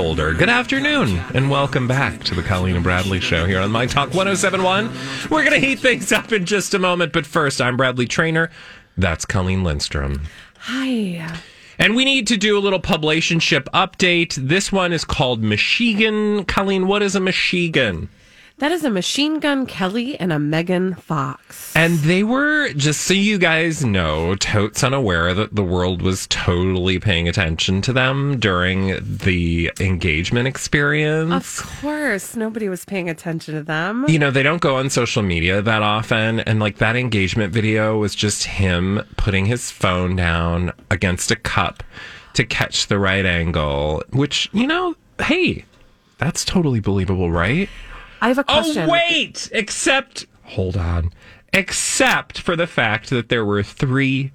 Older. Good afternoon, and welcome back to the Colleen and Bradley Show here on My Talk 1071. We're going to heat things up in just a moment, but first, I'm Bradley Traynor. That's Colleen Lindstrom. Hi. And we need to do a little publicationship update. This one is called Michigan. Colleen, what is a Michigan? That is a Machine Gun Kelly and a Megan Fox. And they were, just so you guys know, totes unaware that the world was totally paying attention to them during the engagement experience. Of course, nobody was paying attention to them. You know, they don't go on social media that often. And like that engagement video was just him putting his phone down against a cup to catch the right angle, which, you know, hey, that's totally believable, right? I have a oh, question. Oh, wait! Except, hold on. Except for the fact that there were three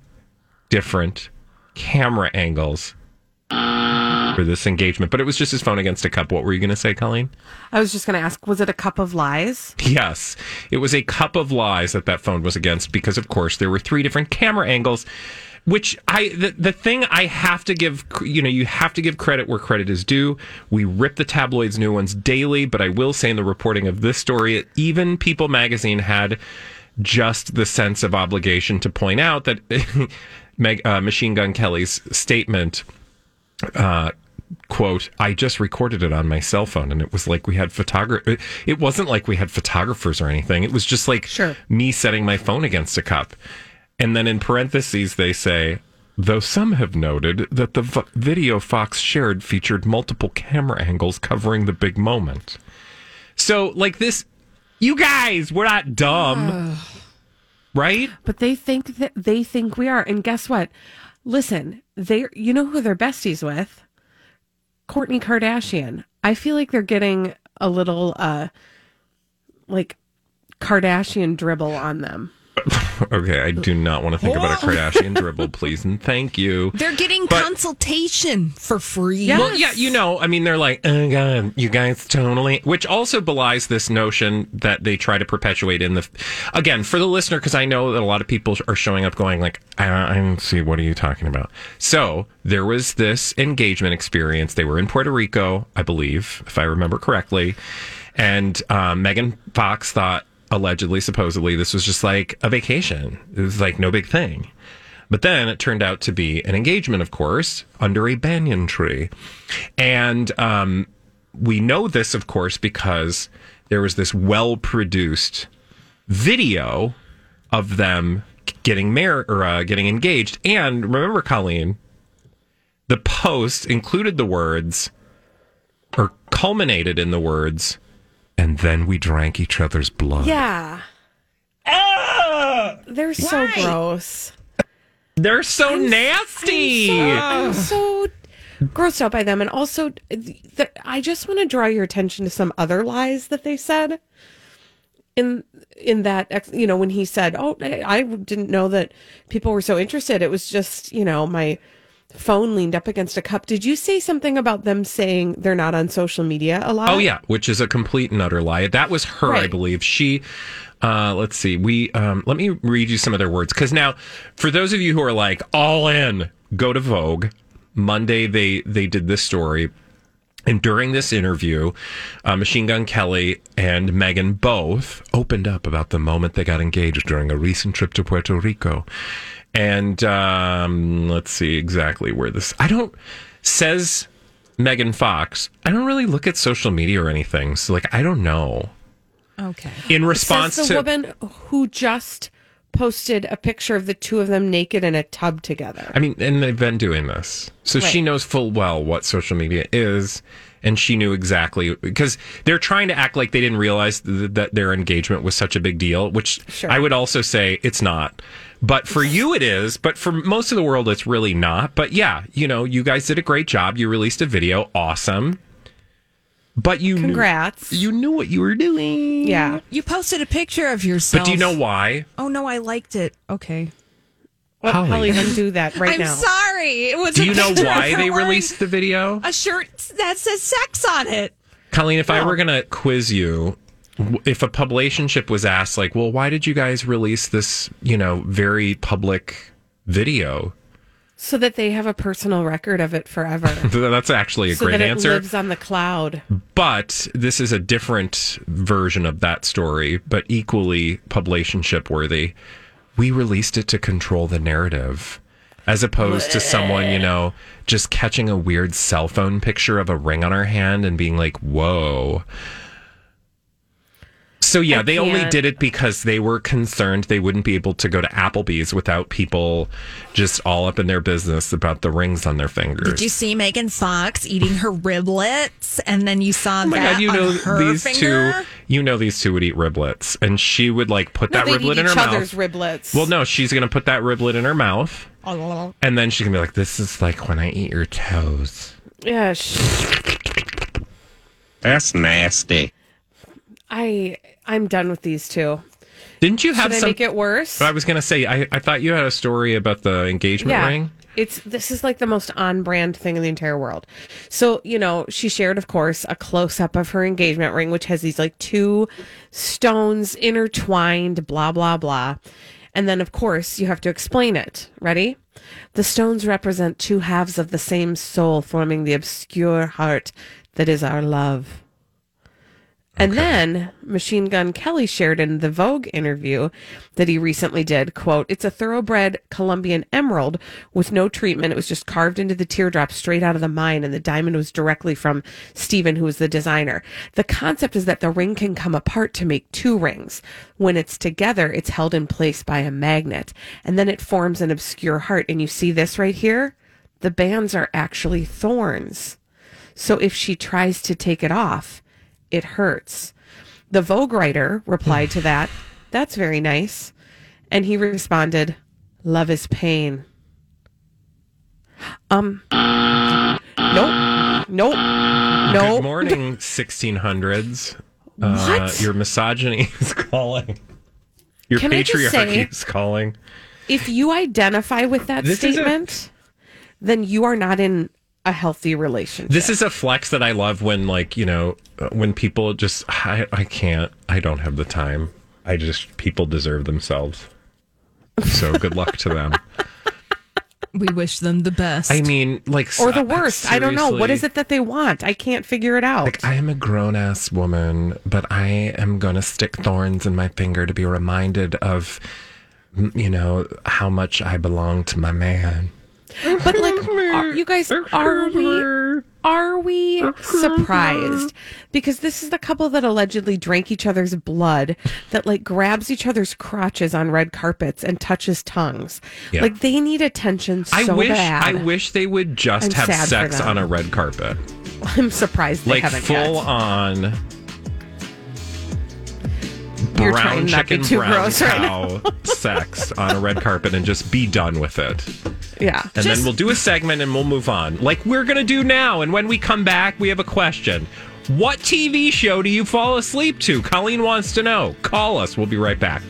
different camera angles for this engagement, but it was just his phone against a cup. What were you going to say, Colleen? I was just going to ask was it a cup of lies? Yes, it was a cup of lies that that phone was against because, of course, there were three different camera angles. Which I the, the thing I have to give you know you have to give credit where credit is due. We rip the tabloids new ones daily, but I will say in the reporting of this story, even People Magazine had just the sense of obligation to point out that Meg, uh, Machine Gun Kelly's statement uh, quote i just recorded it on my cell phone and it was like we had photographer it wasn't like we had photographers or anything it was just like Sure. me setting my phone against a cup and then in parentheses they say though some have noted that the v- video fox shared featured multiple camera angles covering the big moment so like this you guys we're not dumb right But they think that they think we are. And guess what? Listen, they you know who they're besties with? Kourtney Kardashian. I feel like they're getting a little uh like Kardashian dribble on them. okay i do not want to think about a kardashian dribble please and thank you They're getting But- consultation for free. Yeah. Well, yeah, you know, I mean, they're like, oh god, you guys totally, which also belies this notion that they try to perpetuate in the, again, for the listener, because I know that a lot of people are showing up going like, I, I don't see what are you talking about. So there was this engagement experience. They were in Puerto Rico, I believe, if I remember correctly, and um, Megan Fox thought allegedly, supposedly, this was just like a vacation. It was like no big thing. But then it turned out to be an engagement, of course, under a banyan tree. And um, we know this, of course, because there was this well produced video of them getting married or uh, getting engaged. And remember, Colleen, the post included the words or culminated in the words, and then we drank each other's blood. Yeah. Ah! They're so gross. They're so nasty. I'm so grossed out by them. And also, th- I just want to draw your attention to some other lies that they said. In in that, ex- you know, when he said, "Oh, I I didn't know that people were so interested. It was just, you know, my phone leaned up against a cup." Did you say something about them saying they're not on social media a lot? Oh yeah, which is a complete and utter lie. That was her, I believe. She uh let's see. We um let me read you some of their words cuz now for those of you who are like all in, go to Vogue. Monday they they did this story and during this interview, uh, Machine Gun Kelly and Megan both opened up about the moment they got engaged during a recent trip to Puerto Rico. And um, let's see exactly where this. I don't. Says Megan Fox. I don't really look at social media or anything. So, like, I don't know. Okay. In response Says the to. woman who just posted a picture of the two of them naked in a tub together. I mean, and they've been doing this. So she knows full well what social media is. And she knew exactly because they're trying to act like they didn't realize th- that their engagement was such a big deal, which Sure. I would also say it's not. But for you, it is. But for most of the world, it's really not. But yeah, you know, you guys did a great job. You released a video. Awesome. But you Congrats. Knew, you knew what you were doing. yeah. You posted a picture of yourself. But do you know why? Oh no, I liked it. Okay. Well, Holly. Holly, undo that right I'm now. sorry. It was. Do a you know why they released the video? a shirt that says sex on it? Colleen, if I were going to quiz you, w- if a publicationship was asked, like, well, why did you guys release this, you know, very public video? So that they have a personal record of it forever. That's actually a so great that it answer. lives on the cloud. But this is a different version of that story, but equally publicationship worthy. We released it to control the narrative. As opposed to someone, you know, just catching a weird cell phone picture of a ring on her hand and being like, whoa. So, yeah, I they only can't- did it because they were concerned they wouldn't be able to go to Applebee's without people just all up in their business about the rings on their fingers. Did you see Megan Fox eating her riblets, and then you saw Oh my that god, you on know her these finger? two. You know these two would eat riblets, and she would like put No, that riblet eat in her each other's mouth. riblets. Well, no, she's gonna put that riblet in her mouth, Oh, and then she's gonna be like, "This is like when I eat your toes." Yeah, sh- That's nasty. I I'm done with these two. Didn't you have Should I some? make it worse? I was gonna say, I, I thought you had a story about the engagement yeah. ring. It's this is like the most on brand thing in the entire world. So, you know, she shared, of course, a close up of her engagement ring, which has these like two stones intertwined, blah, blah, blah. And then, of course, you have to explain it. Ready? The stones represent two halves of the same soul, forming the obscure heart that is our love. And then Machine Gun Kelly shared in the Vogue interview that he recently did, quote, It's a thoroughbred Colombian emerald with no treatment. It was just carved into the teardrop straight out of the mine, and the diamond was directly from Stephen, who was the designer. The concept is that the ring can come apart to make two rings. When it's together, it's held in place by a magnet, and then it forms an obscure heart. And you see this right here? The bands are actually thorns. So if she tries to take it off, it hurts. The Vogue writer replied to that, That's very nice. And he responded, Love is pain. Um, nope, nope, Good morning, 1600s. Uh, What? your misogyny is calling. Your Can patriarchy say- is calling. If you identify with that This is a- statement, then you are not in a healthy relationship. This is a flex that I love when, like, you know, uh, when people just, I, I can't, I don't have the time. I just, people deserve themselves. So good luck to them. We wish them the best. I mean, like, or the worst. I don't know. What is it that they want? I can't figure it out. Like, I am a grown ass woman, but I am going to stick thorns in my finger to be reminded of, you know, how much I belong to my man. But like, are, you guys, are we are we surprised? Because this is the couple that allegedly drank each other's blood, that like grabs each other's crotches on red carpets and touches tongues. Yeah. Like they need attention so I wish, bad. I wish they would just I'm have sex on a red carpet. I'm surprised they Like, haven't full yet. on. You're brown trying not chicken, be too brown gross right cow sex on a red carpet and just be done with it. Yeah. And then we'll do a segment and we'll move on. Like we're going to do now. And when we come back, we have a question. What TV show do you fall asleep to? Colleen wants to know. Call us. We'll be right back.